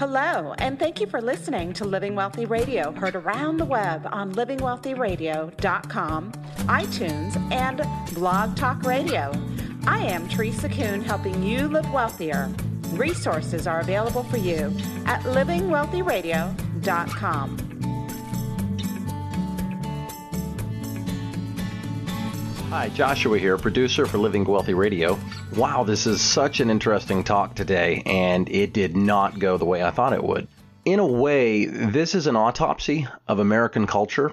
Hello, and thank you for listening to Living Wealthy Radio, heard around the web on livingwealthyradio.com, iTunes, and Blog Talk Radio. I am Teresa Kuhn, helping you live wealthier. Resources are available for you at livingwealthyradio.com. Hi, Joshua here, producer for Living Wealthy Radio. Wow, this is such an interesting talk today, and it did not go the way I thought it would. In a way, this is an autopsy of American culture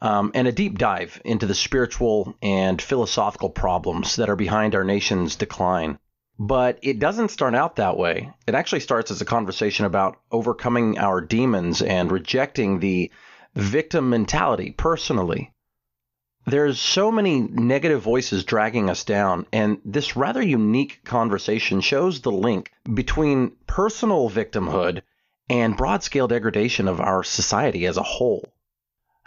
um, and a deep dive into the spiritual and philosophical problems that are behind our nation's decline. But it doesn't start out that way. It actually starts as a conversation about overcoming our demons and rejecting the victim mentality personally. There's so many negative voices dragging us down, and this rather unique conversation shows the link between personal victimhood and broad scale degradation of our society as a whole.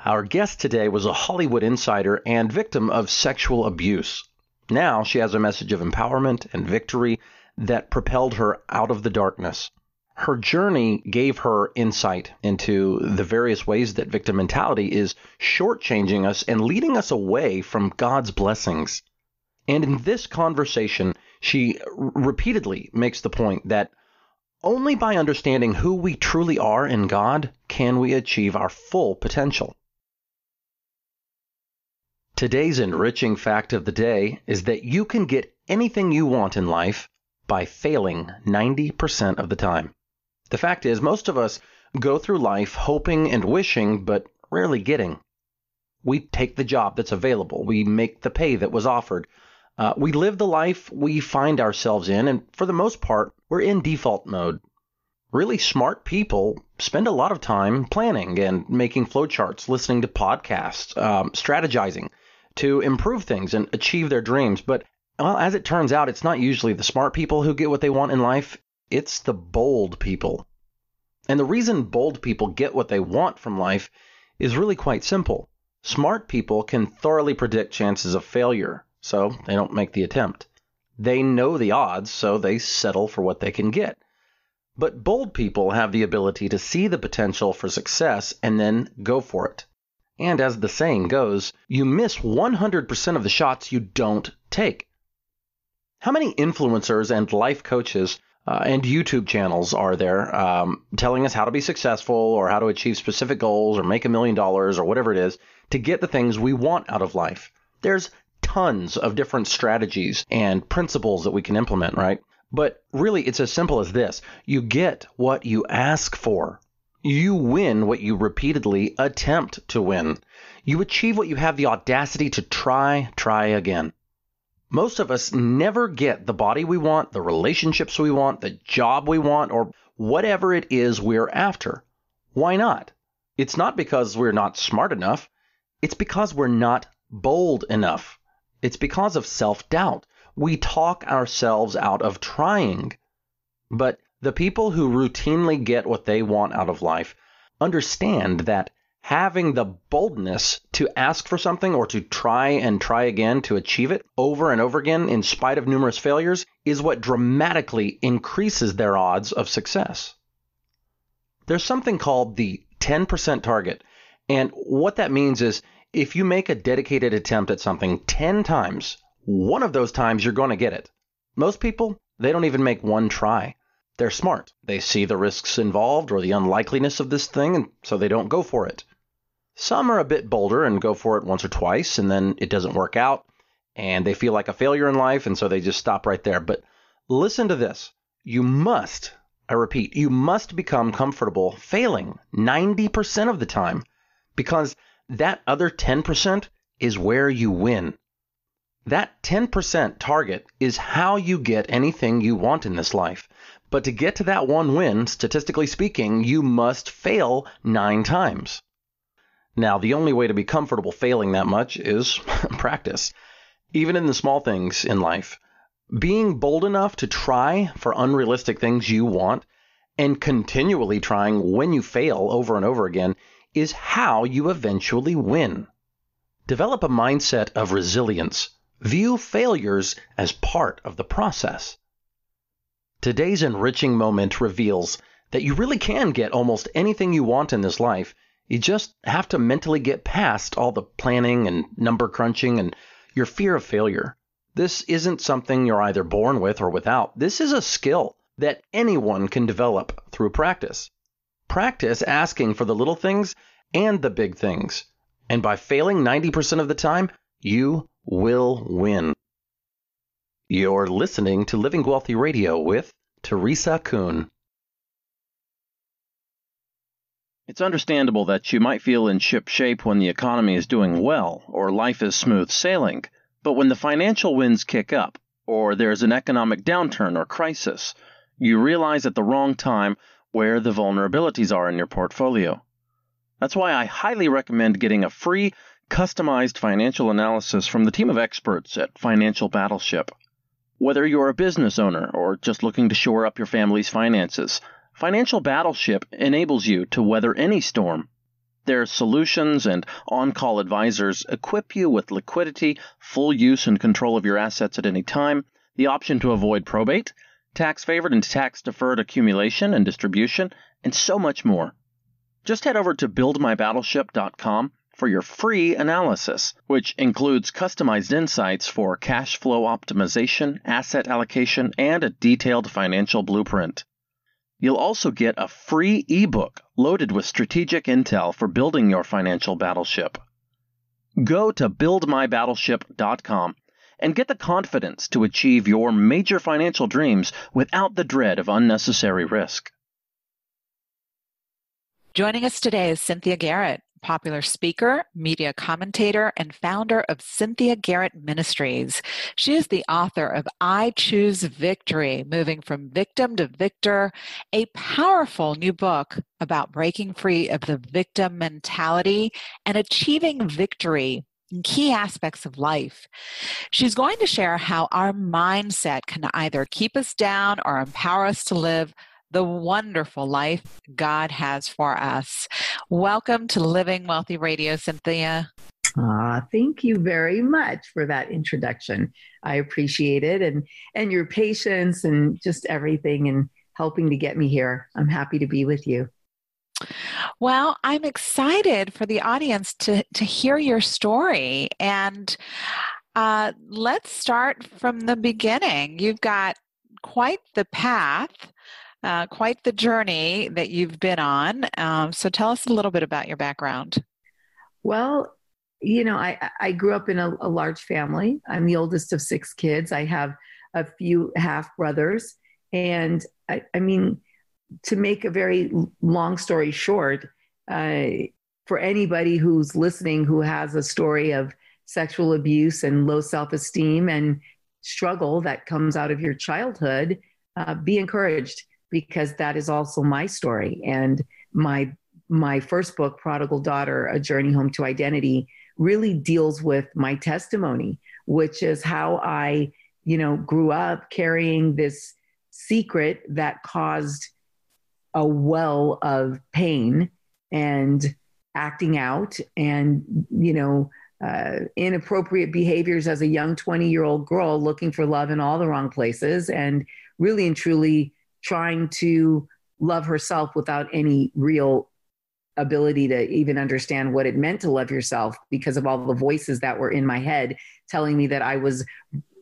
Our guest today was a Hollywood insider and victim of sexual abuse. Now she has a message of empowerment and victory that propelled her out of the darkness. Her journey gave her insight into the various ways that victim mentality is shortchanging us and leading us away from God's blessings. And in this conversation, she repeatedly makes the point that only by understanding who we truly are in God can we achieve our full potential. Today's enriching fact of the day is that you can get anything you want in life by failing 90% of the time. The fact is, most of us go through life hoping and wishing, but rarely getting. We take the job that's available, we make the pay that was offered, uh, we live the life we find ourselves in, and for the most part, we're in default mode. Really smart people spend a lot of time planning and making flowcharts, listening to podcasts, um, strategizing to improve things and achieve their dreams. But well, as it turns out, it's not usually the smart people who get what they want in life. It's the bold people. And the reason bold people get what they want from life is really quite simple. Smart people can thoroughly predict chances of failure, so they don't make the attempt. They know the odds, so they settle for what they can get. But bold people have the ability to see the potential for success and then go for it. And as the saying goes, you miss 100% of the shots you don't take. How many influencers and life coaches uh, and YouTube channels are there um, telling us how to be successful or how to achieve specific goals or make a million dollars or whatever it is to get the things we want out of life. There's tons of different strategies and principles that we can implement, right? But really, it's as simple as this you get what you ask for. You win what you repeatedly attempt to win. You achieve what you have the audacity to try, try again. Most of us never get the body we want, the relationships we want, the job we want, or whatever it is we're after. Why not? It's not because we're not smart enough. It's because we're not bold enough. It's because of self doubt. We talk ourselves out of trying. But the people who routinely get what they want out of life understand that having the boldness to ask for something or to try and try again to achieve it over and over again in spite of numerous failures is what dramatically increases their odds of success. There's something called the 10% target. And what that means is if you make a dedicated attempt at something 10 times, one of those times you're going to get it. Most people, they don't even make one try. They're smart. They see the risks involved or the unlikeliness of this thing, and so they don't go for it. Some are a bit bolder and go for it once or twice, and then it doesn't work out, and they feel like a failure in life, and so they just stop right there. But listen to this. You must, I repeat, you must become comfortable failing 90% of the time because that other 10% is where you win. That 10% target is how you get anything you want in this life. But to get to that one win, statistically speaking, you must fail nine times. Now, the only way to be comfortable failing that much is practice, even in the small things in life. Being bold enough to try for unrealistic things you want and continually trying when you fail over and over again is how you eventually win. Develop a mindset of resilience. View failures as part of the process. Today's enriching moment reveals that you really can get almost anything you want in this life. You just have to mentally get past all the planning and number crunching and your fear of failure. This isn't something you're either born with or without. This is a skill that anyone can develop through practice. Practice asking for the little things and the big things. And by failing 90% of the time, you will win. You're listening to Living Wealthy Radio with Teresa Kuhn. It's understandable that you might feel in ship shape when the economy is doing well or life is smooth sailing, but when the financial winds kick up, or there's an economic downturn or crisis, you realize at the wrong time where the vulnerabilities are in your portfolio. That's why I highly recommend getting a free, customized financial analysis from the team of experts at Financial Battleship. Whether you're a business owner or just looking to shore up your family's finances, Financial Battleship enables you to weather any storm. Their solutions and on call advisors equip you with liquidity, full use and control of your assets at any time, the option to avoid probate, tax favored and tax deferred accumulation and distribution, and so much more. Just head over to buildmybattleship.com for your free analysis, which includes customized insights for cash flow optimization, asset allocation, and a detailed financial blueprint. You'll also get a free ebook loaded with strategic intel for building your financial battleship. Go to buildmybattleship.com and get the confidence to achieve your major financial dreams without the dread of unnecessary risk. Joining us today is Cynthia Garrett popular speaker, media commentator, and founder of Cynthia Garrett Ministries. She is the author of I Choose Victory Moving from Victim to Victor, a powerful new book about breaking free of the victim mentality and achieving victory in key aspects of life. She's going to share how our mindset can either keep us down or empower us to live the wonderful life God has for us. Welcome to Living Wealthy Radio, Cynthia. Ah, thank you very much for that introduction. I appreciate it and and your patience and just everything and helping to get me here. I'm happy to be with you. Well, I'm excited for the audience to to hear your story and uh, let's start from the beginning. You've got quite the path uh, quite the journey that you've been on. Um, so tell us a little bit about your background. Well, you know, I, I grew up in a, a large family. I'm the oldest of six kids. I have a few half brothers. And I, I mean, to make a very long story short, uh, for anybody who's listening who has a story of sexual abuse and low self esteem and struggle that comes out of your childhood, uh, be encouraged because that is also my story. And my my first book prodigal daughter a journey home to identity really deals with my testimony which is how i you know grew up carrying this secret that caused a well of pain and acting out and you know uh, inappropriate behaviors as a young 20 year old girl looking for love in all the wrong places and really and truly trying to love herself without any real ability to even understand what it meant to love yourself because of all the voices that were in my head telling me that I was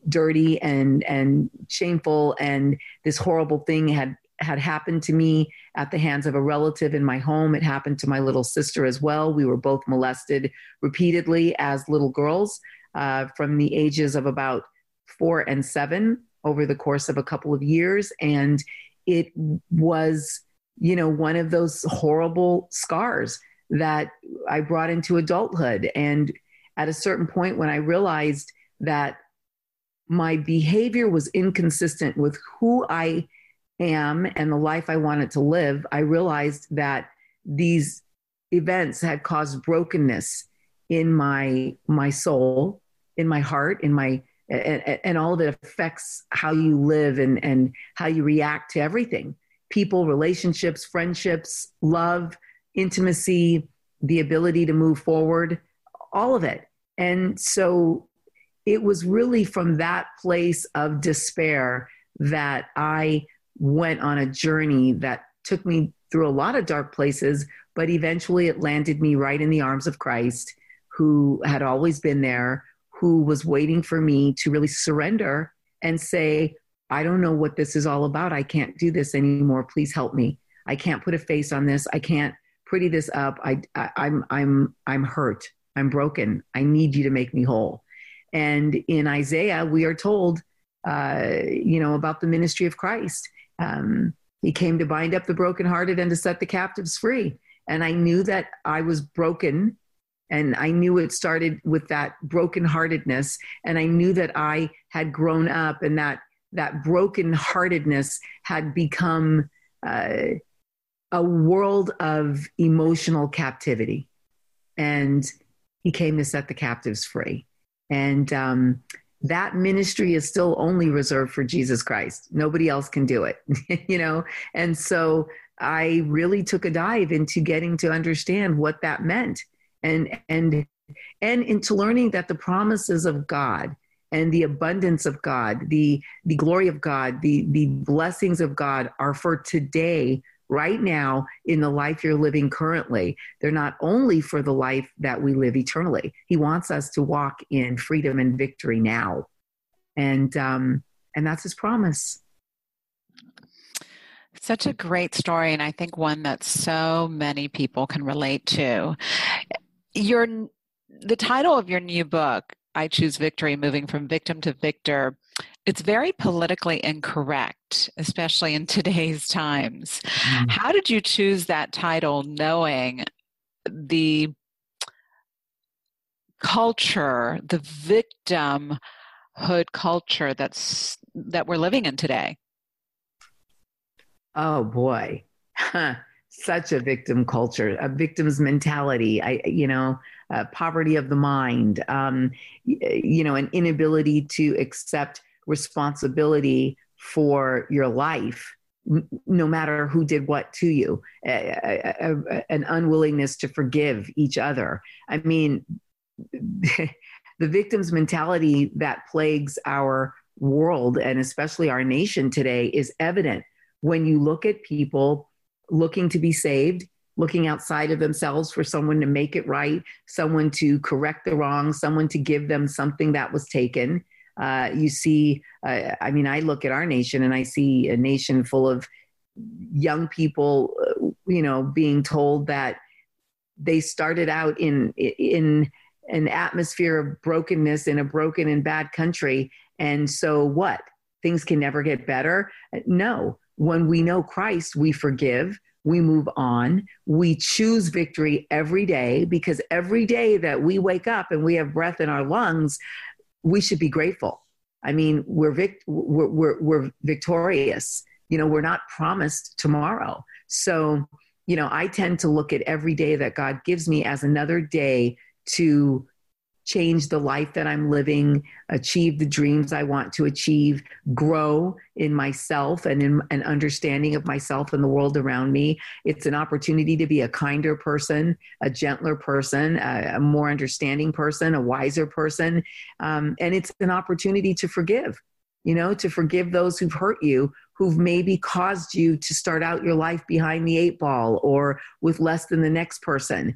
dirty and and shameful and this horrible thing had had happened to me at the hands of a relative in my home. It happened to my little sister as well. We were both molested repeatedly as little girls uh, from the ages of about four and seven over the course of a couple of years. And it was, you know, one of those horrible scars that I brought into adulthood. And at a certain point, when I realized that my behavior was inconsistent with who I am and the life I wanted to live, I realized that these events had caused brokenness in my my soul, in my heart, in my and, and all of it affects how you live and, and how you react to everything people, relationships, friendships, love, intimacy, the ability to move forward, all of it. And so it was really from that place of despair that I went on a journey that took me through a lot of dark places, but eventually it landed me right in the arms of Christ, who had always been there, who was waiting for me to really surrender and say, I don't know what this is all about. I can't do this anymore. Please help me. I can't put a face on this. I can't pretty this up. I, I I'm I'm I'm hurt. I'm broken. I need you to make me whole. And in Isaiah, we are told, uh, you know, about the ministry of Christ. Um, he came to bind up the brokenhearted and to set the captives free. And I knew that I was broken and I knew it started with that brokenheartedness. And I knew that I had grown up and that that brokenheartedness had become uh, a world of emotional captivity. And he came to set the captives free. And um, that ministry is still only reserved for Jesus Christ. Nobody else can do it, you know? And so I really took a dive into getting to understand what that meant and and and into learning that the promises of God and the abundance of God, the the glory of God, the the blessings of God are for today, right now, in the life you're living currently. They're not only for the life that we live eternally. He wants us to walk in freedom and victory now, and um, and that's His promise. Such a great story, and I think one that so many people can relate to your the title of your new book i choose victory moving from victim to victor it's very politically incorrect especially in today's times. Mm. how did you choose that title knowing the culture the victimhood culture that's that we're living in today? Oh boy such a victim culture, a victim's mentality. I, you know, uh, poverty of the mind. Um, you know, an inability to accept responsibility for your life, n- no matter who did what to you. A, a, a, an unwillingness to forgive each other. I mean, the victim's mentality that plagues our world and especially our nation today is evident when you look at people looking to be saved, looking outside of themselves for someone to make it right, someone to correct the wrong, someone to give them something that was taken. Uh, you see, uh, I mean, I look at our nation and I see a nation full of young people, uh, you know, being told that they started out in in an atmosphere of brokenness in a broken and bad country, and so what? Things can never get better. No, when we know Christ, we forgive, we move on, we choose victory every day because every day that we wake up and we have breath in our lungs, we should be grateful. I mean, we're, vict- we're, we're, we're victorious. You know, we're not promised tomorrow. So, you know, I tend to look at every day that God gives me as another day to change the life that I'm living, achieve the dreams I want to achieve, grow in myself and in an understanding of myself and the world around me. It's an opportunity to be a kinder person, a gentler person, a, a more understanding person, a wiser person. Um, and it's an opportunity to forgive, you know, to forgive those who've hurt you, who've maybe caused you to start out your life behind the eight ball or with less than the next person.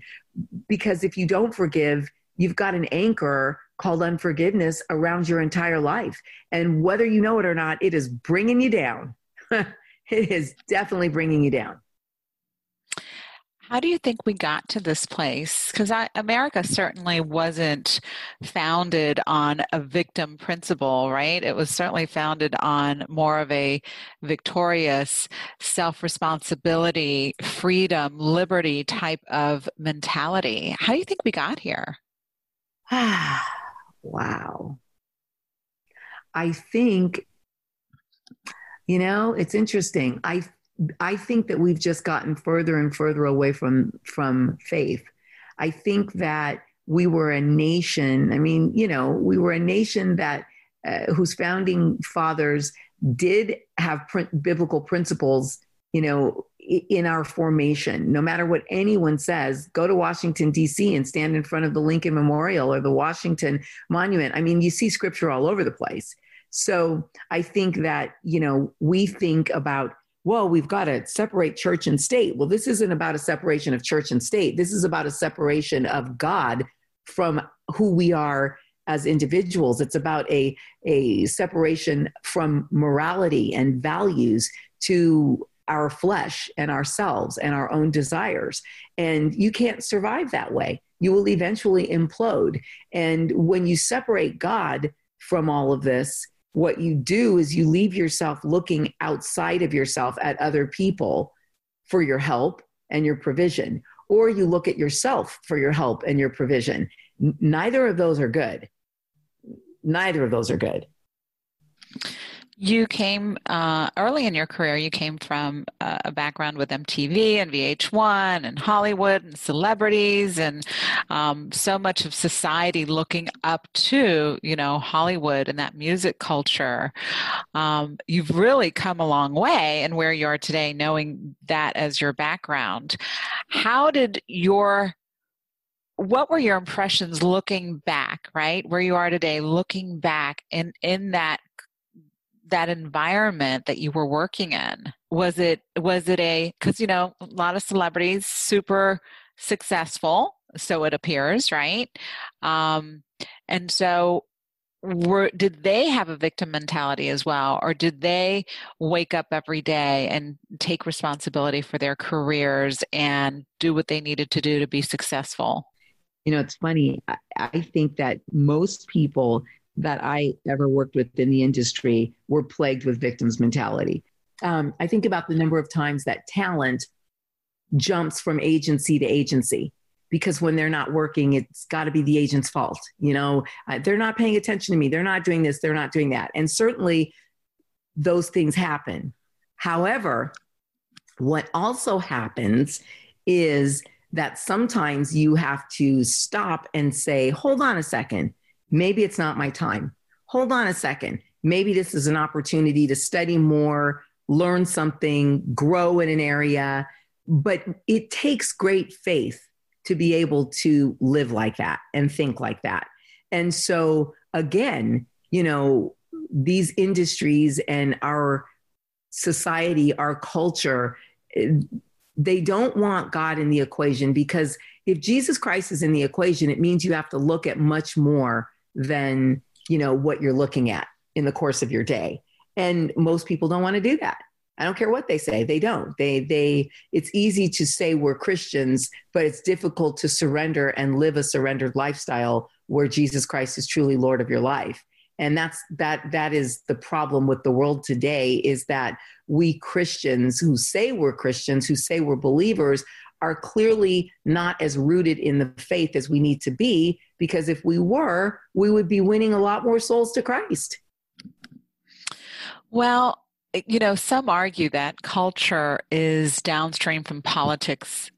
Because if you don't forgive, you've got an anchor called unforgiveness around your entire life. And whether you know it or not, it is bringing you down. it is definitely bringing you down. How do you think we got to this place? Because America certainly wasn't founded on a victim principle, right? It was certainly founded on more of a victorious, self responsibility, freedom, liberty type of mentality. How do you think we got here? wow. I think, you know, it's interesting. I I think that we've just gotten further and further away from from faith. I think that we were a nation. I mean, you know, we were a nation that uh, whose founding fathers did have biblical principles, you know, in our formation. No matter what anyone says, go to Washington, D.C. and stand in front of the Lincoln Memorial or the Washington Monument. I mean, you see scripture all over the place. So I think that, you know, we think about well, we've got to separate church and state. Well, this isn't about a separation of church and state. This is about a separation of God from who we are as individuals. It's about a, a separation from morality and values to our flesh and ourselves and our own desires. And you can't survive that way. You will eventually implode. And when you separate God from all of this, what you do is you leave yourself looking outside of yourself at other people for your help and your provision, or you look at yourself for your help and your provision. Neither of those are good. Neither of those are good. You came uh, early in your career, you came from uh, a background with MTV and VH1 and Hollywood and celebrities and um, so much of society looking up to, you know, Hollywood and that music culture. Um, you've really come a long way and where you are today, knowing that as your background. How did your what were your impressions looking back right where you are today looking back in in that that environment that you were working in? Was it was it a because you know a lot of celebrities super successful so it appears right? Um, and so were did they have a victim mentality as well or did they wake up every day and take responsibility for their careers and do what they needed to do to be successful? You know it's funny I think that most people that I ever worked with in the industry were plagued with victims mentality. Um, I think about the number of times that talent jumps from agency to agency because when they're not working, it's got to be the agent's fault. You know, uh, they're not paying attention to me. They're not doing this. They're not doing that. And certainly those things happen. However, what also happens is that sometimes you have to stop and say, hold on a second maybe it's not my time. Hold on a second. Maybe this is an opportunity to study more, learn something, grow in an area. But it takes great faith to be able to live like that and think like that. And so, again, you know, these industries and our society, our culture, they don't want God in the equation because if Jesus Christ is in the equation, it means you have to look at much more than you know what you're looking at in the course of your day. And most people don't want to do that. I don't care what they say they don't. They they it's easy to say we're christians but it's difficult to surrender and live a surrendered lifestyle where jesus christ is truly lord of your life. And that's that that is the problem with the world today is that we christians who say we're christians who say we're believers are clearly not as rooted in the faith as we need to be, because if we were, we would be winning a lot more souls to Christ. Well, you know, some argue that culture is downstream from politics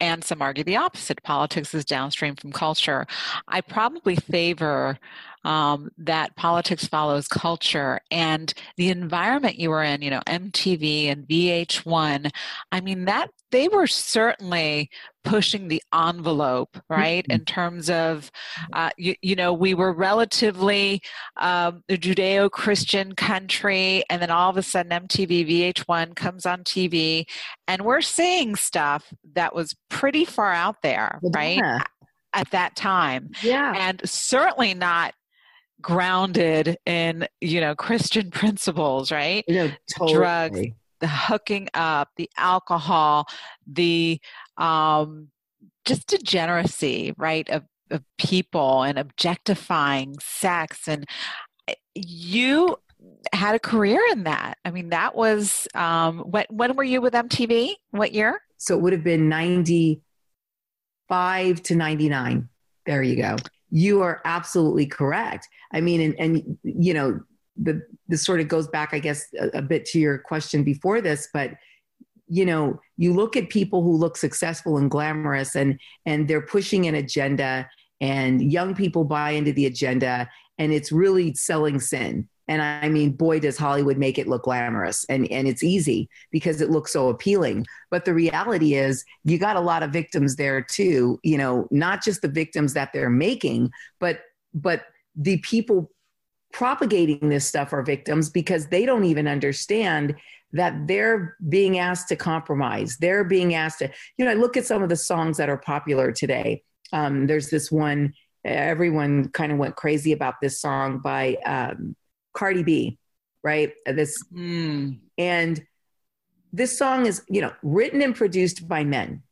and some argue the opposite. Politics is downstream from culture. I probably favor um, that politics follows culture and the environment you were in, you know, MTV and VH1. I mean, that they were certainly pushing the envelope, right? Mm-hmm. In terms of, uh, you, you, know, we were relatively um, a Judeo Christian country, and then all of a sudden MTV VH1 comes on TV, and we're seeing stuff that was pretty far out there, right? At that time. Yeah. And certainly not grounded in you know christian principles right? You know, totally. drugs the hooking up the alcohol the um just degeneracy right of, of people and objectifying sex. And eh, you had a career in that. I mean that was um when, when were you with mtv what year? So it would have been 95 to 99 there you go you are absolutely correct. I mean, and, and you know, the this sort of goes back, I guess, a, a bit to your question before this, but you know, you look at people who look successful and glamorous, and and they're pushing an agenda, and young people buy into the agenda, and it's really selling sin. And I mean, boy, does Hollywood make it look glamorous and, and it's easy because it looks so appealing. But the reality is, you got a lot of victims there too, you know, not just the victims that they're making, but but the people propagating this stuff are victims because they don't even understand that they're being asked to compromise. They're being asked to, you know, I look at some of the songs that are popular today. Um, there's this one, everyone kind of went crazy about this song by um, Cardi B, right? This, mm. and this song is, you know, written and produced by men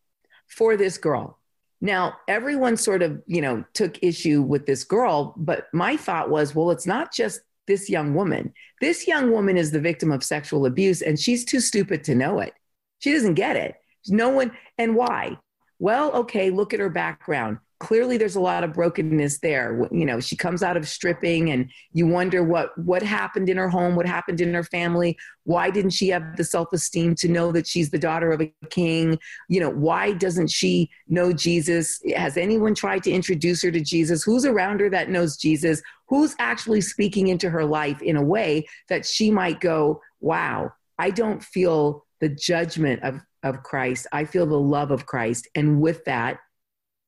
for this girl. Now, everyone sort of, you know, took issue with this girl, but my thought was, well, it's not just this young woman. This young woman is the victim of sexual abuse and she's too stupid to know it. She doesn't get it. No one, and why? Well, okay, look at her background clearly there's a lot of brokenness there. You know she comes out of stripping and you wonder what what happened in her home what happened in her family. Why didn't she have the self-esteem to know that she's the daughter of a king? You know why doesn't she know jesus? Has anyone tried to introduce her to jesus? Who's around her that knows jesus? Who's actually speaking into her life in a way that she might go wow i don't feel the judgment of of christ. I feel the love of christ. And with that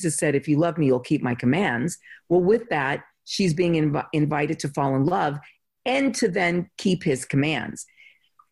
Jesus said, If you love me, you'll keep my commands. Well, with that, she's being inv- invited to fall in love and to then keep his commands.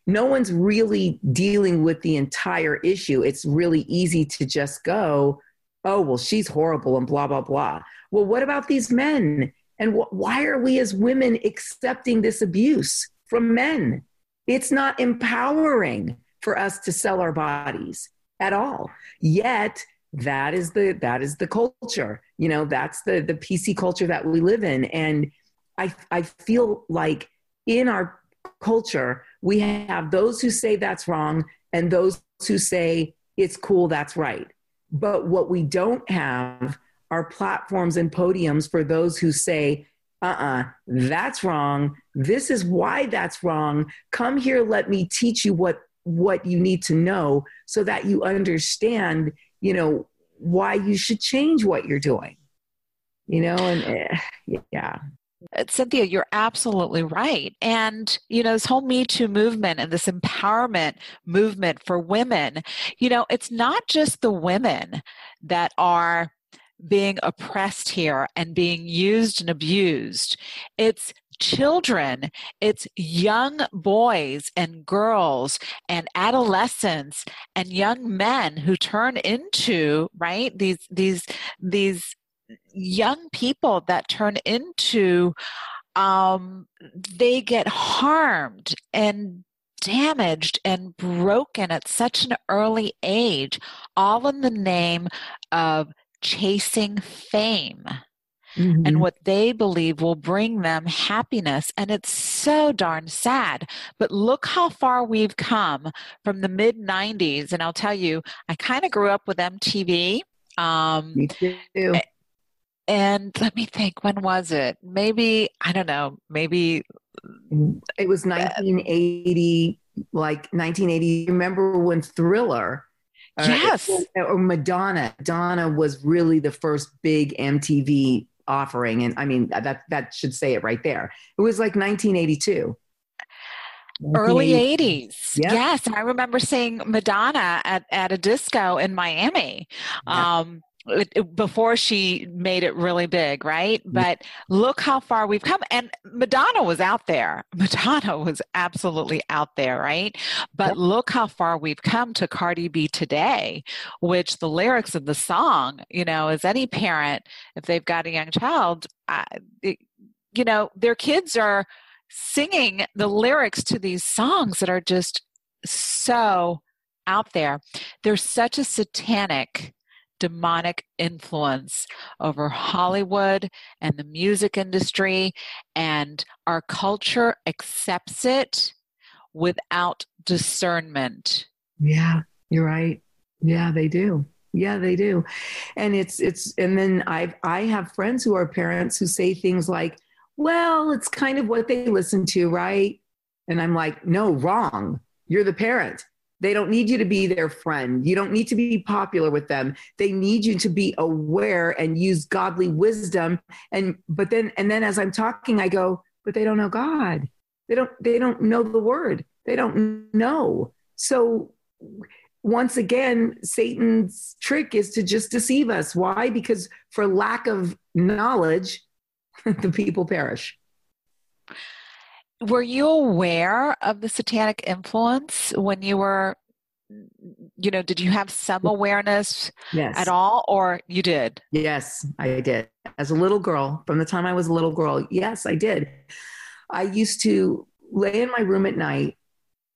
No one's really dealing with the entire issue. It's really easy to just go, oh, well, she's horrible and blah, blah, blah. Well, what about these men? And wh- why are we as women accepting this abuse from men? It's not empowering for us to sell our bodies at all. Yet, that is the that is the culture you know that's the the pc culture that we live in. And i i feel like in our culture we have those who say that's wrong and those who say it's cool that's right. But what we don't have are platforms and podiums for those who say uh-uh that's wrong. This is why that's wrong. Come here let me teach you what what you need to know so that you understand you know why you should change what you're doing you know and uh, yeah uh, Cynthia, you're absolutely right. And, you know, this whole Me Too movement and this empowerment movement for women, you know, it's not just the women that are being oppressed here and being used and abused. It's children, it's young boys and girls and adolescents and young men who turn into, right? These these these young people that turn into um they get harmed and damaged and broken at such an early age all in the name of chasing fame mm-hmm. and what they believe will bring them happiness. And it's so darn sad. But look how far we've come from the mid 90s. And I'll tell you, I kind of grew up with MTV. Um, Me too. And let me think, when was it? Maybe, I don't know, maybe. It was 1980, like 1980. Remember when Thriller? Uh, yes. Uh, or Madonna. Madonna was really the first big MTV offering. And I mean, that, that should say it right there. It was like 1982 early 80s yep. yes i remember seeing madonna at, at a disco in miami yep. um, before she made it really big, right? But look how far we've come. And Madonna was out there. Madonna was absolutely out there, right? But look how far we've come to Cardi B today, which the lyrics of the song, you know, as any parent, if they've got a young child, uh, it, you know, their kids are singing the lyrics to these songs that are just so out there. There's such a satanic demonic influence over Hollywood and the music industry, and our culture accepts it without discernment. Yeah, you're right. Yeah, they do. Yeah, they do. And it's it's and then I've I have friends who are parents who say things like, "Well, it's kind of what they listen to, right?" And I'm like, "No, wrong. You're the parent. They don't need you to be their friend. You don't need to be popular with them. They need you to be aware and use godly wisdom. And but then and then as I'm talking, I go, but they don't know God. They don't they don't know the word. They don't know. So once again, Satan's trick is to just deceive us. Why? Because for lack of knowledge, the people perish. Were you aware of the satanic influence when you were you know did you have some awareness yes. at all or you did? Yes i did. As a little girl from the time i was a little girl yes i did. I used to lay in my room at night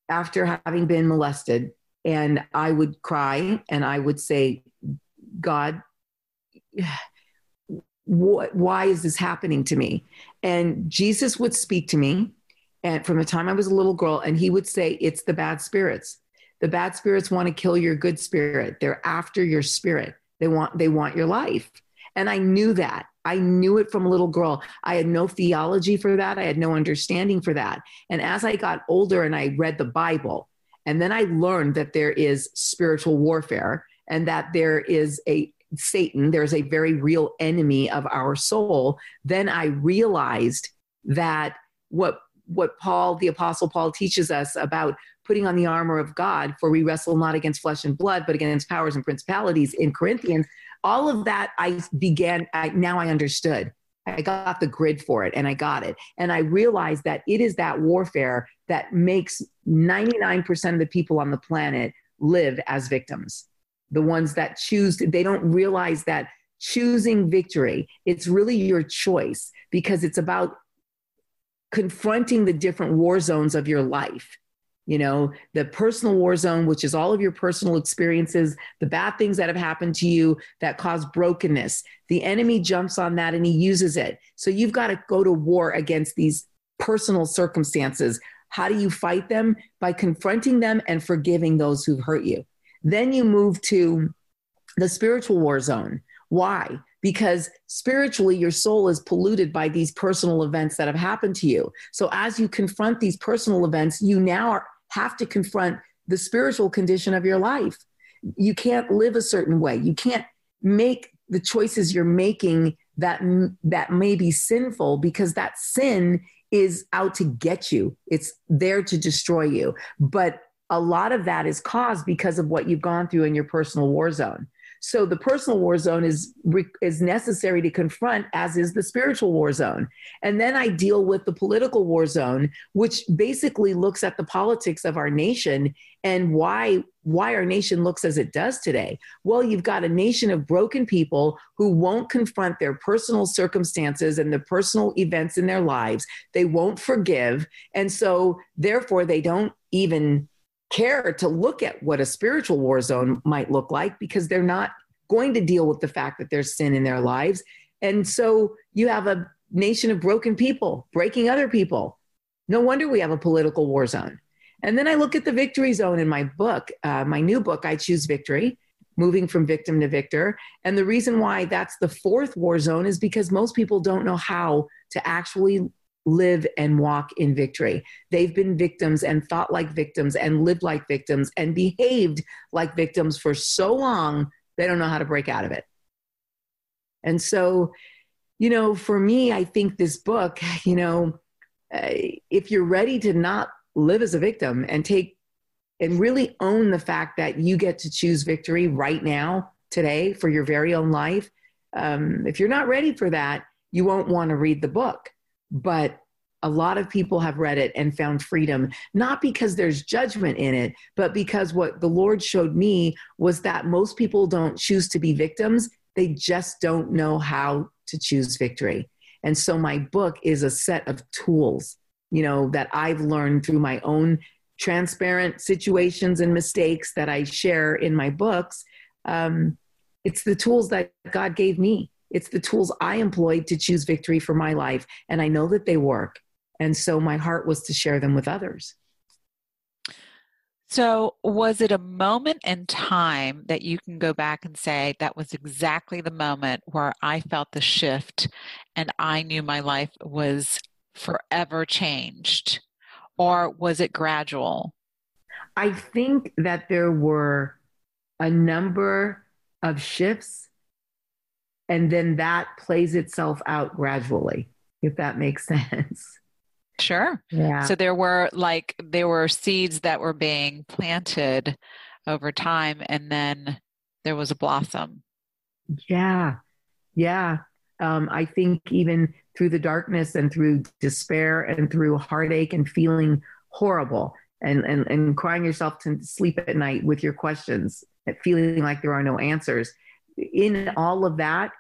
after having been molested and i would cry and i would say god what, why is this happening to me? And jesus would speak to me and from the time i was a little girl and he would say it's the bad spirits the bad spirits want to kill your good spirit. They're after your spirit. They want they want your life. And I knew that. I knew it from a little girl. I had no theology for that. I had no understanding for that. And as I got older and I read the Bible, and then I learned that there is spiritual warfare and that there is a Satan, there's a very real enemy of our soul, then I realized that what what Paul, the Apostle Paul, teaches us about putting on the armor of God, for we wrestle not against flesh and blood, but against powers and principalities in Corinthians. All of that I began, I, now I understood. I got the grid for it and I got it. And I realized that it is that warfare that makes 99% of the people on the planet live as victims. The ones that choose, they don't realize that choosing victory, it's really your choice because it's about confronting the different war zones of your life. You know the personal war zone which is all of your personal experiences the bad things that have happened to you that cause brokenness. The enemy jumps on that and he uses it. So you've got to go to war against these personal circumstances. How do you fight them? By confronting them and forgiving those who've hurt you. Then you move to the spiritual war zone. Why because spiritually your soul is polluted by these personal events that have happened to you. So as you confront these personal events, you now have to confront the spiritual condition of your life. You can't live a certain way. You can't make the choices you're making that that may be sinful because that sin is out to get you. It's there to destroy you. But a lot of that is caused because of what you've gone through in your personal war zone. So the personal war zone is is necessary to confront, as is the spiritual war zone. And then I deal with the political war zone, which basically looks at the politics of our nation and why why our nation looks as it does today. Well, you've got a nation of broken people who won't confront their personal circumstances and the personal events in their lives. They won't forgive. And so, therefore, they don't even care to look at what a spiritual war zone might look like because they're not going to deal with the fact that there's sin in their lives. And so you have a nation of broken people breaking other people. No wonder we have a political war zone. And then I look at the victory zone in my book, uh, my new book, I Choose Victory, moving from victim to victor. And the reason why that's the fourth war zone is because most people don't know how to actually live and walk in victory. They've been victims and thought like victims and lived like victims and behaved like victims for so long, they don't know how to break out of it. And so, you know, for me, I think this book, you know, uh, if you're ready to not live as a victim and take and really own the fact that you get to choose victory right now, today, for your very own life, um, if you're not ready for that, you won't want to read the book but a lot of people have read it and found freedom, not because there's judgment in it, but because what the Lord showed me was that most people don't choose to be victims. They just don't know how to choose victory. And so my book is a set of tools, you know, that I've learned through my own transparent situations and mistakes that I share in my books. Um, it's the tools that God gave me it's the tools I employed to choose victory for my life. And I know that they work. And so my heart was to share them with others. So, was it a moment in time that you can go back and say that was exactly the moment where I felt the shift and I knew my life was forever changed? Or was it gradual? I think that there were a number of shifts and then that plays itself out gradually if that makes sense. Sure. Yeah. So there were like there were seeds that were being planted over time and then there was a blossom. Yeah. Yeah. Um, I think even through the darkness and through despair and through heartache and feeling horrible and, and, and crying yourself to sleep at night with your questions, feeling like there are no answers. In all of that,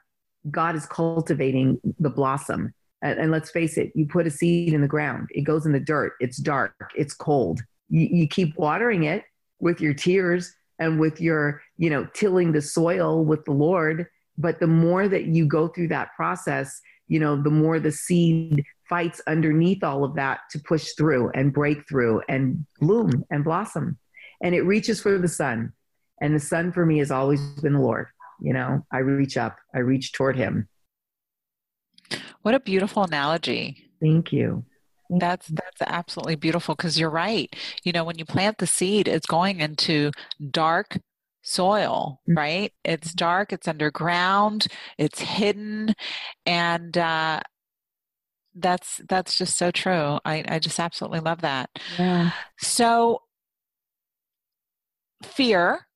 God is cultivating the blossom. And, and let's face it, you put a seed in the ground, it goes in the dirt, it's dark, it's cold. You, you keep watering it with your tears and with your, you know, tilling the soil with the Lord. But the more that you go through that process, you know, the more the seed fights underneath all of that to push through and break through and bloom and blossom. And it reaches for the sun. And the sun for me has always been the Lord. You know, I reach up, I reach toward him. What a beautiful analogy. Thank you. That's that's absolutely beautiful because you're right. You know, when you plant the seed, it's going into dark soil, mm-hmm. right? It's dark, it's underground, it's hidden, and uh, that's that's just so true. I, I just absolutely love that. Yeah. So fear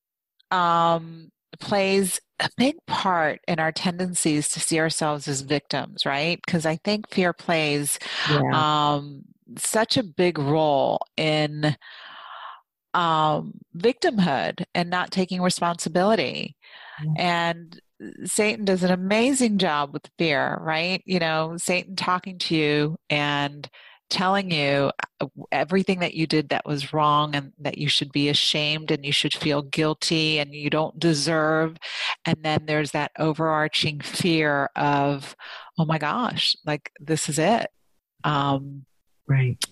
um, plays a big part in our tendencies to see ourselves as victims, right? Because I think fear plays yeah. um, such a big role in um, victimhood and not taking responsibility. Yeah. And Satan does an amazing job with fear, right? You know, Satan talking to you and telling you uh, everything that you did that was wrong and that you should be ashamed and you should feel guilty and you don't deserve. And then there's that overarching fear of, oh my gosh, like this is it. Um, right.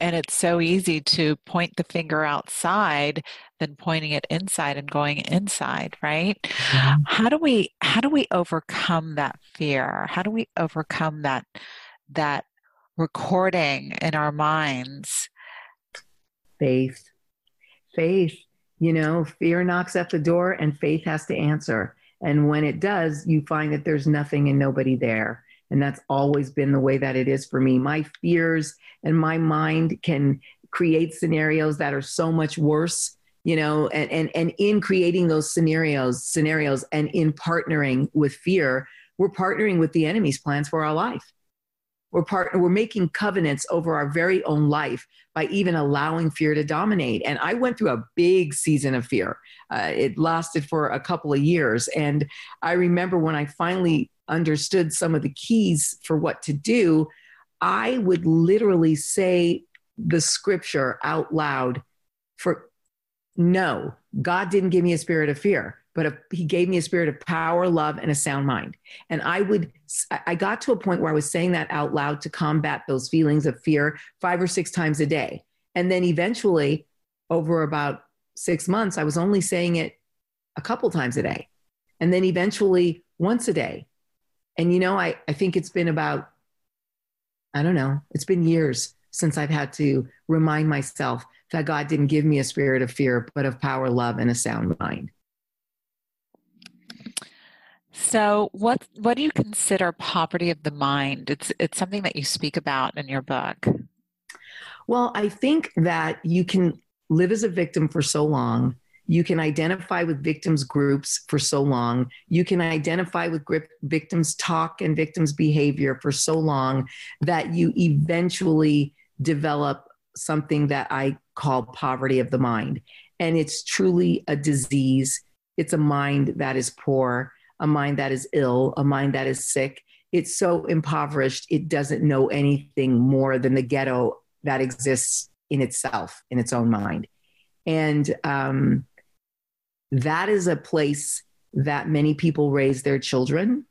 And it's so easy to point the finger outside than pointing it inside and going inside, right? Mm-hmm. How do we how do we overcome that fear? How do we overcome that that recording in our minds? Faith. Faith. You know, fear knocks at the door and faith has to answer. And when it does, you find that there's nothing and nobody there. And that's always been the way that it is for me. My fears and my mind can create scenarios that are so much worse you know and and and in creating those scenarios scenarios and in partnering with fear we're partnering with the enemy's plans for our life we're part we're making covenants over our very own life by even allowing fear to dominate. And i went through a big season of fear. Uh, it lasted for a couple of years. And i remember when i finally understood some of the keys for what to do i would literally say the scripture out loud for no, God didn't give me a spirit of fear, but a, he gave me a spirit of power, love, and a sound mind. And I would, I got to a point where I was saying that out loud to combat those feelings of fear five or six times a day. And then eventually, over about six months, I was only saying it a couple times a day. And then eventually, once a day. And you know, I, I think it's been about, I don't know, it's been years since I've had to remind myself that God didn't give me a spirit of fear, but of power, love, and a sound mind. So, what what do you consider poverty of the mind? It's it's something that you speak about in your book. Well, I think that you can live as a victim for so long. You can identify with victims groups for so long. You can identify with victims talk and victims behavior for so long that you eventually develop something that I call poverty of the mind. And it's truly a disease. It's a mind that is poor, a mind that is ill, a mind that is sick. It's so impoverished, it doesn't know anything more than the ghetto that exists in itself, in its own mind. And um, that is a place that many people raise their children.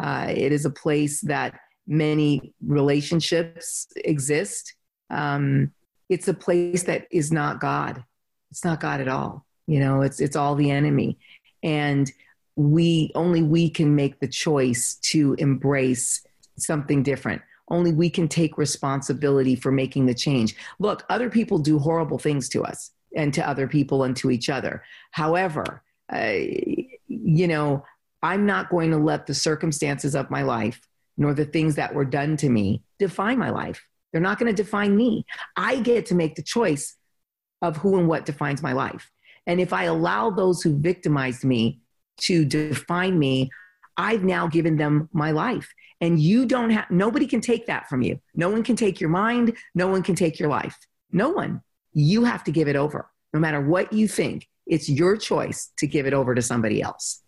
Uh, it is a place that many relationships exist. Um, it's a place that is not God. It's not God at all. You know, it's it's all the enemy. And we only we can make the choice to embrace something different. Only we can take responsibility for making the change. Look, other people do horrible things to us and to other people and to each other. However, uh, you know, I'm not going to let the circumstances of my life nor the things that were done to me define my life. They're not going to define me. I get to make the choice of who and what defines my life. And if I allow those who victimized me to define me, I've now given them my life. And you don't have, nobody can take that from you. No one can take your mind. No one can take your life. No one. You have to give it over. No matter what you think, it's your choice to give it over to somebody else.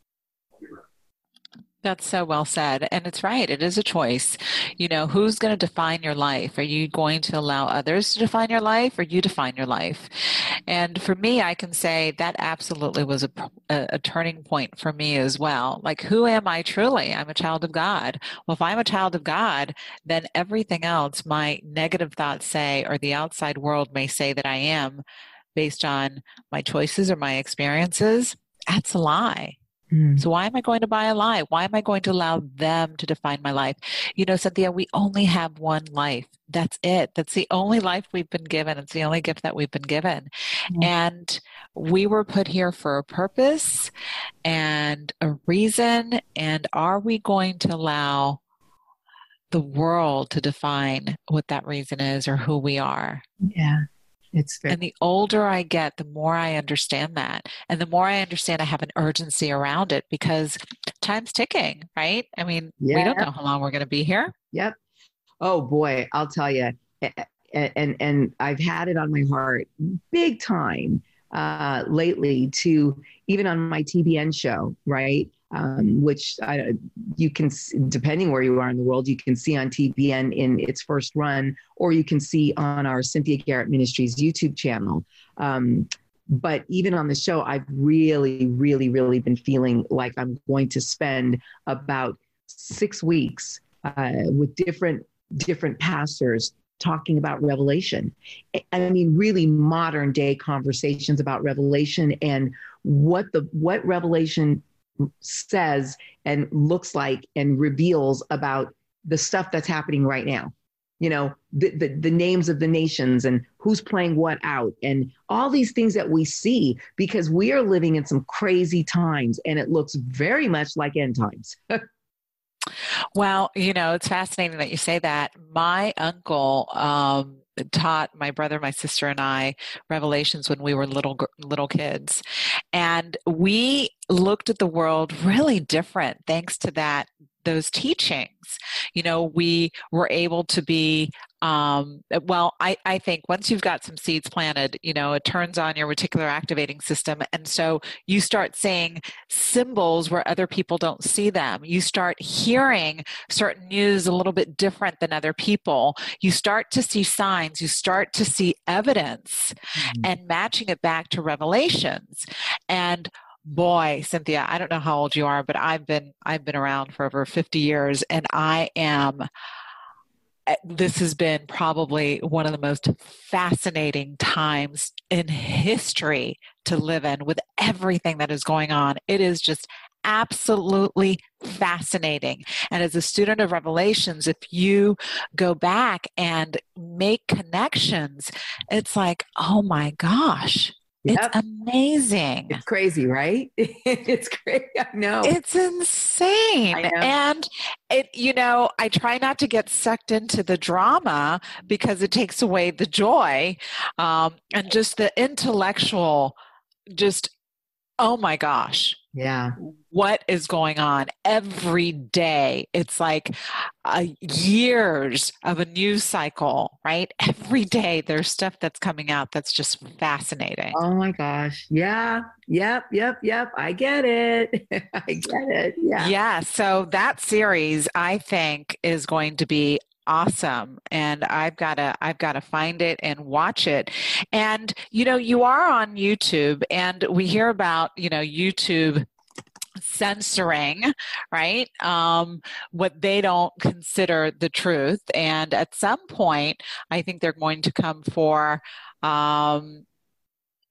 That's so well said. And it's right. It is a choice. You know, who's going to define your life? Are you going to allow others to define your life or you define your life? And for me, I can say that absolutely was a, a, a turning point for me as well. Like, who am I truly? I'm a child of God. Well, if I'm a child of God, then everything else my negative thoughts say or the outside world may say that I am based on my choices or my experiences, that's a lie. Mm. So why am I going to buy a lie? Why am I going to allow them to define my life? You know, Cynthia, we only have one life. That's it. That's the only life we've been given. It's the only gift that we've been given. Mm. And we were put here for a purpose and a reason. And are we going to allow the world to define what that reason is or who we are? Yeah. It's very- and the older I get, the more I understand that. And the more I understand I have an urgency around it because time's ticking, right? I mean, yeah. we don't know how long we're going to be here. Yep. Oh boy, I'll tell you. And and I've had it on my heart big time uh, lately to even on my TBN show, right? Um, which I, you can, depending where you are in the world, you can see on TBN in its first run, or you can see on our Cynthia Garrett Ministries YouTube channel. Um, but even on the show, I've really, really, really been feeling like I'm going to spend about six weeks uh, with different different pastors talking about revelation i mean really modern day conversations about revelation and what the what revelation says and looks like and reveals about the stuff that's happening right now. You know the, the, the, names of the nations and who's playing what out and all these things that we see because we are living in some crazy times and it looks very much like end times. Well you know it's fascinating that you say that. My uncle um, taught my brother, my sister, and I Revelations when we were little little kids, and we looked at the world really different thanks to that those teachings. You know, we were able to be um, well, I, I think once you've got some seeds planted, you know, it turns on your reticular activating system. And so you start seeing symbols where other people don't see them. You start hearing certain news a little bit different than other people. You start to see signs, you start to see evidence mm-hmm. and matching it back to revelations. And boy cynthia i don't know how old you are but i've been i've been around for over 50 years and i am eh, Eh, this has been probably one of the most fascinating times in history to live in with everything that is going on it is just absolutely fascinating. And as a student of Revelations, if you go back and make connections, it's like, oh my gosh, Yep. It's amazing. It's crazy, right? it's crazy. I know. It's insane. And it, you know, I try not to get sucked into the drama because it takes away the joy um, and just the intellectual, just, oh my gosh. Yeah. What is going on every day? It's like uh, years of a news cycle, right? Every day there's stuff that's coming out that's just fascinating. Oh my gosh. Yeah. Yep. Yep. Yep. I get it. I get it. Yeah. Yeah. So that series, I think, is going to be awesome and i've got to i've got to find it and watch it. And you know you are on youtube and we hear about you know youtube censoring right? Um, what they don't consider the truth. And at some point i think they're going to come for um,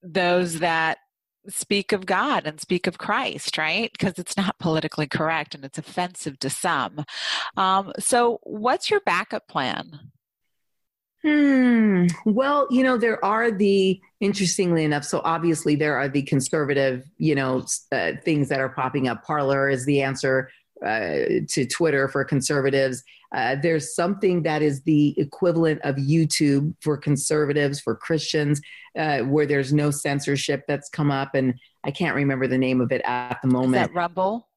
those that speak of God and speak of Christ, right? Because it's not politically correct and it's offensive to some. Um, so, what's your backup plan? Hmm. Well, you know, there are the, interestingly enough, so obviously there are the conservative, you know, uh, things that are popping up. Parler is the answer uh, to Twitter for conservatives. Uh, there's something that is the equivalent of YouTube for conservatives, for Christians, uh, where there's no censorship that's come up. And I can't remember the name of it at the moment. Is that Rumble?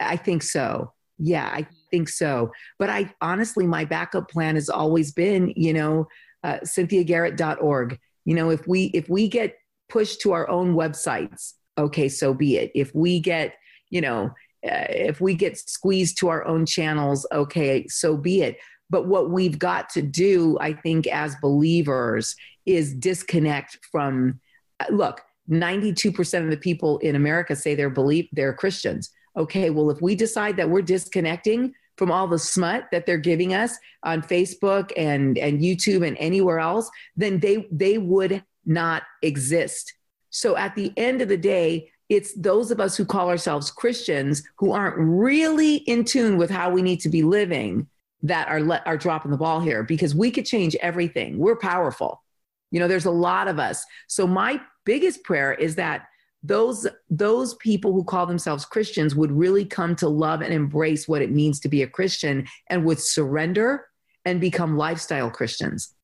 I think so. Yeah, I think so. But I honestly, my backup plan has always been, you know, uh, cynthiagarrett.org. You know, if we if we get pushed to our own websites, okay, so be it. If we get, you know, if we get squeezed to our own channels, okay, so be it. But what we've got to do, I think, as believers, is disconnect from. Uh, look, 92% of the people in America say they're believe they're Christians. Okay, well, if we decide that we're disconnecting from all the smut that they're giving us on Facebook and, and YouTube and anywhere else, then they they would not exist. So at the end of the day, it's those of us who call ourselves Christians who aren't really in tune with how we need to be living that are let, are dropping the ball here because we could change everything. We're powerful. You know, there's a lot of us. So my biggest prayer is that those those people who call themselves Christians would really come to love and embrace what it means to be a Christian and would surrender and become lifestyle Christians.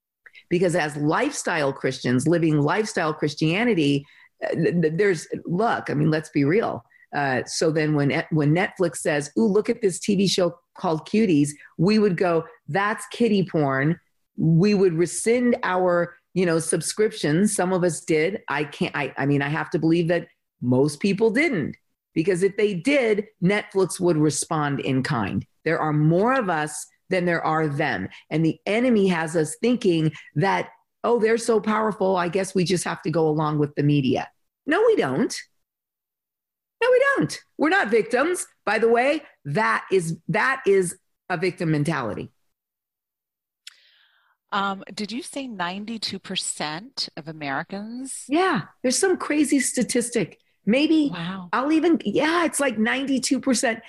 Because as lifestyle Christians living lifestyle Christianity, there's luck. I mean, let's be real. Uh, so then when when Netflix says, "Ooh, look at this TV show called Cuties," we would go, "That's kiddie porn." We would rescind our you know subscriptions some of us did i can't I, I mean i have to believe that most people didn't because if they did netflix would respond in kind there are more of us than there are them and the enemy has us thinking that oh they're so powerful i guess we just have to go along with the media no we don't no we don't we're not victims by the way that is that is a victim mentality um, did you say 92% of Americans? Yeah, there's some crazy statistic. Maybe wow. I'll even, yeah, it's like 92%.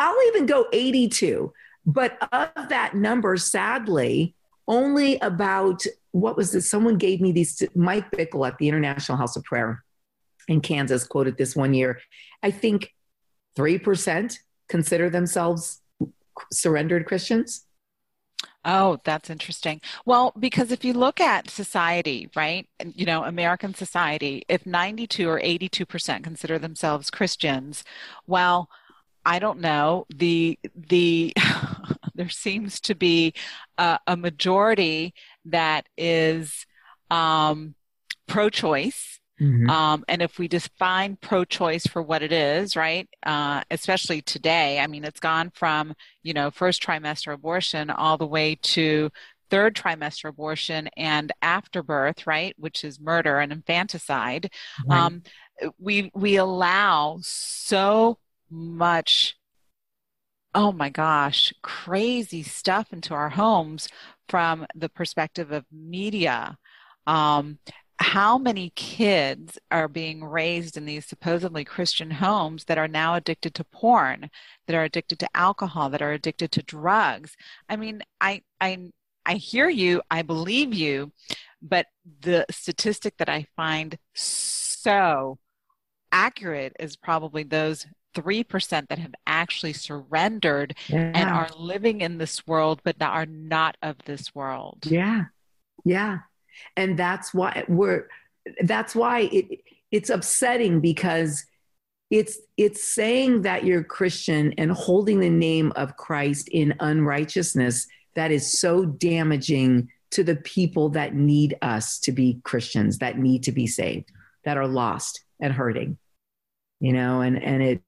I'll even go 82. But of that number, sadly, only about, what was this? Someone gave me these, Mike Bickle at the International House of Prayer in Kansas quoted this one year. I think 3% consider themselves surrendered Christians. Oh, that's interesting. Well, because if you look at society, right, you know, American society, if 92 or 82% consider themselves Christians, well, I don't know, the the there seems to be a, a majority that is um, pro-choice Mm-hmm. Um, and if we define pro choice for what it is, right, uh, especially today, I mean, it's gone from, you know, first trimester abortion all the way to third trimester abortion and afterbirth, right, which is murder and infanticide. Right. Um, we, we allow so much oh my gosh, crazy stuff into our homes from the perspective of media. Um, how many kids are being raised in these supposedly Christian homes that are now addicted to porn, that are addicted to alcohol, that are addicted to drugs? I mean, I I I hear you, I believe you, but the statistic that I find so accurate is probably those 3% that have actually surrendered yeah. and are living in this world but that are not of this world. Yeah. Yeah and that's why we're that's why it it's upsetting because it's it's saying that you're christian and holding the name of christ in unrighteousness that is so damaging to the people that need us to be christians that need to be saved that are lost and hurting you know and and it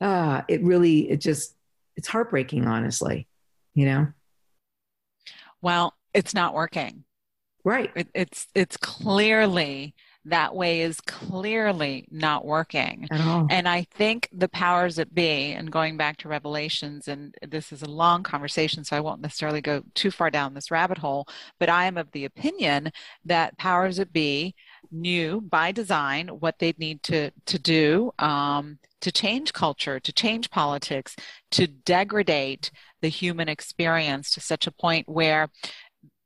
uh it really it just it's heartbreaking honestly you know well it's not working Right. It, it's it's clearly that way is clearly not working. At all. And I think the powers that be, and going back to Revelations, and this is a long conversation, so I won't necessarily go too far down this rabbit hole, but I am of the opinion that powers that be knew by design what they'd need to, to do um, to change culture, to change politics, to degrade the human experience to such a point where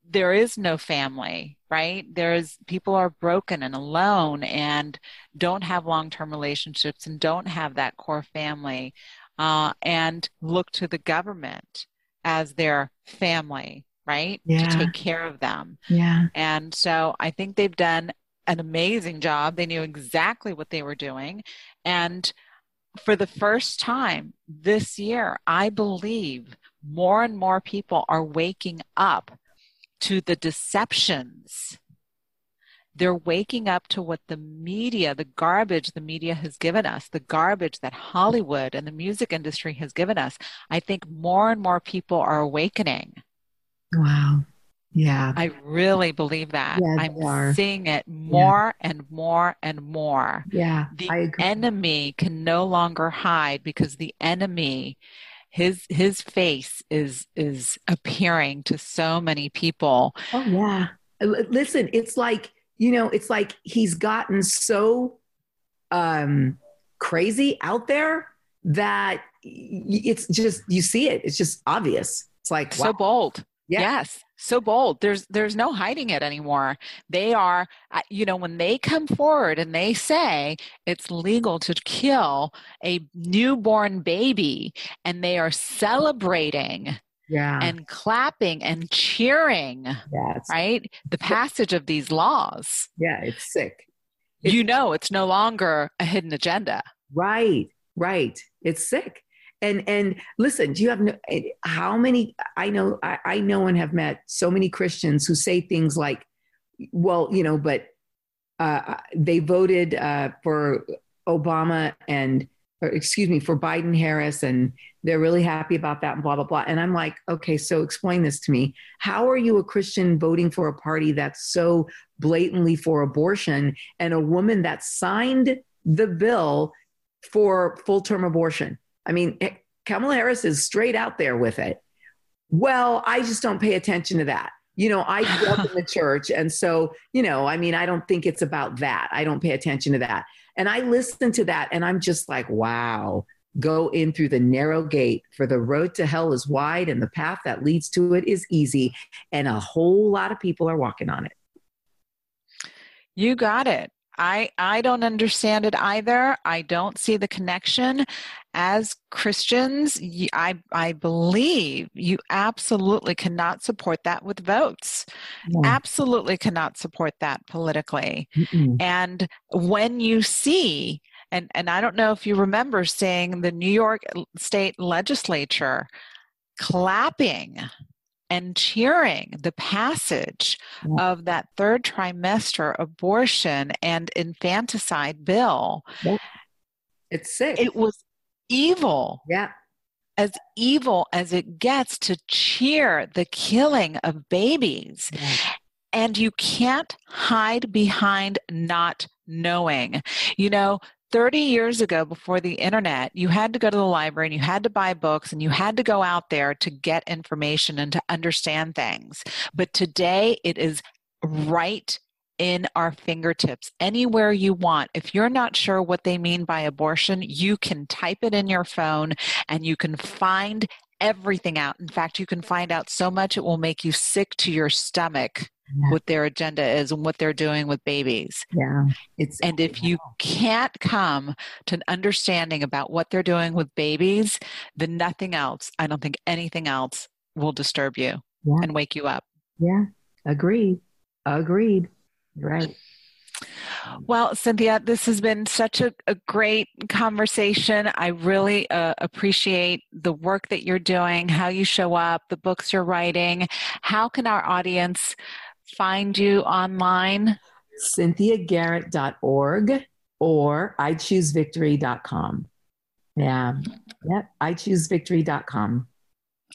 there is no family, right? There's people are broken and alone and don't have long term relationships and don't have that core family uh, and look to the government as their family, right? Yeah. To take care of them. Yeah. And so I think they've done an amazing job. They knew exactly what they were doing. And for the first time this year, I believe more and more people are waking up to the deceptions. They're waking up to what the media, the garbage the media has given us, the garbage that Hollywood and the music industry has given us. I think more and more people are awakening. Wow. Yeah. I really believe that. Yeah, I'm are. seeing it more and more and more. Yeah. The enemy can no longer hide because the enemy his his face is is appearing to so many people. Oh yeah. Listen, it's like, you know, it's like he's gotten so um crazy out there that it's just you see it. It's just obvious. It's like So bold. Yeah. Yes, so bold. There's there's no hiding it anymore. They are, you know, when they come forward and they say it's legal to kill a newborn baby, and they are celebrating yeah. and clapping and cheering, yeah, right? The passage of these laws. yeah, it's sick. You know, it's no longer a hidden agenda. Right, right. It's sick. And and listen, do you have no, eh, how many? I know I, I know and have met so many Christians who say things like, "Well, you know, but uh, they voted uh, for Obama and, or excuse me, for Biden Harris, and they're really happy about that, and blah blah blah." And I'm like, okay, so explain this to me. How are you a Christian voting for a party that's so blatantly for abortion and a woman that signed the bill for full term abortion? I mean, Kamala Harris is straight out there with it. Well, I just don't pay attention to that. You know, I grew up in the church. And so, you know, I mean, I don't think it's about that. I don't pay attention to that. And I listen to that and I'm just like, wow, go in through the narrow gate, for the road to hell is wide and the path that leads to it is easy. And a whole lot of people are walking on it. You got it. I I don't understand it either. I don't see the connection. As Christians, I I believe you absolutely cannot support that with votes. Absolutely cannot support that politically. Mm-mm. And when you see and and I don't know if you remember seeing the New York state legislature clapping and cheering the passage Yeah. of that third trimester abortion and infanticide bill. It's sick. It was evil, yeah. as evil as it gets to cheer the killing of babies. yeah. And you can't hide behind not knowing. You know, 30 years ago, before the internet, you had to go to the library and you had to buy books and you had to go out there to get information and to understand things. But today, it is right in our fingertips anywhere you want. If you're not sure what they mean by abortion, you can type it in your phone and you can find everything out. In fact, you can find out so much it will make you sick to your stomach Yeah. what their agenda is and what they're doing with babies. Yeah. It's And if you can't come to an understanding about what they're doing with babies, then nothing else, I don't think anything else will disturb you Yeah. and wake you up. Yeah, agreed. Agreed. Right. Well, Cynthia, this has been such a, a great conversation. I really uh, appreciate the work that you're doing, how you show up, the books you're writing. How can our audience find you online? CynthiaGarrett.org or iChooseVictory.com. Yeah. Yeah. iChooseVictory.com.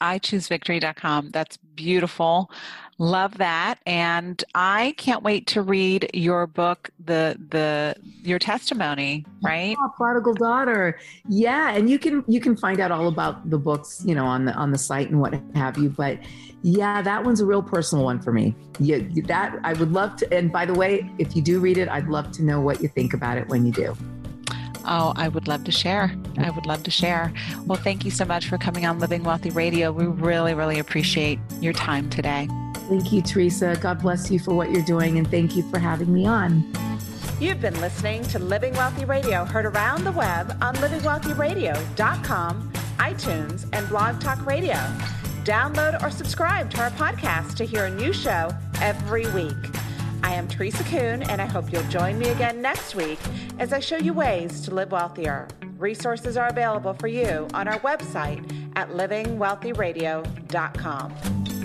iChooseVictory.com. That's beautiful. Love that. And I can't wait to read your book, the the your testimony, right? Oh, prodigal daughter. Yeah. And you can you can find out all about the books, you know, on the on the site and what have you. But yeah, that one's a real personal one for me. Yeah, that I would love to. And by the way, if you do read it, I'd love to know what you think about it when you do. Oh, I would love to share. I would love to share. Well, thank you so much for coming on Living Wealthy Radio. We really, really appreciate your time today. Thank you, Teresa. God bless you for what you're doing, and thank you for having me on. You've been listening to Living Wealthy Radio, heard around the web on livingwealthyradio.com, iTunes, and Blog Talk Radio. Download or subscribe to our podcast to hear a new show every week. I am Teresa Kuhn, and I hope you'll join me again next week as I show you ways to live wealthier. Resources are available for you on our website at livingwealthyradio.com.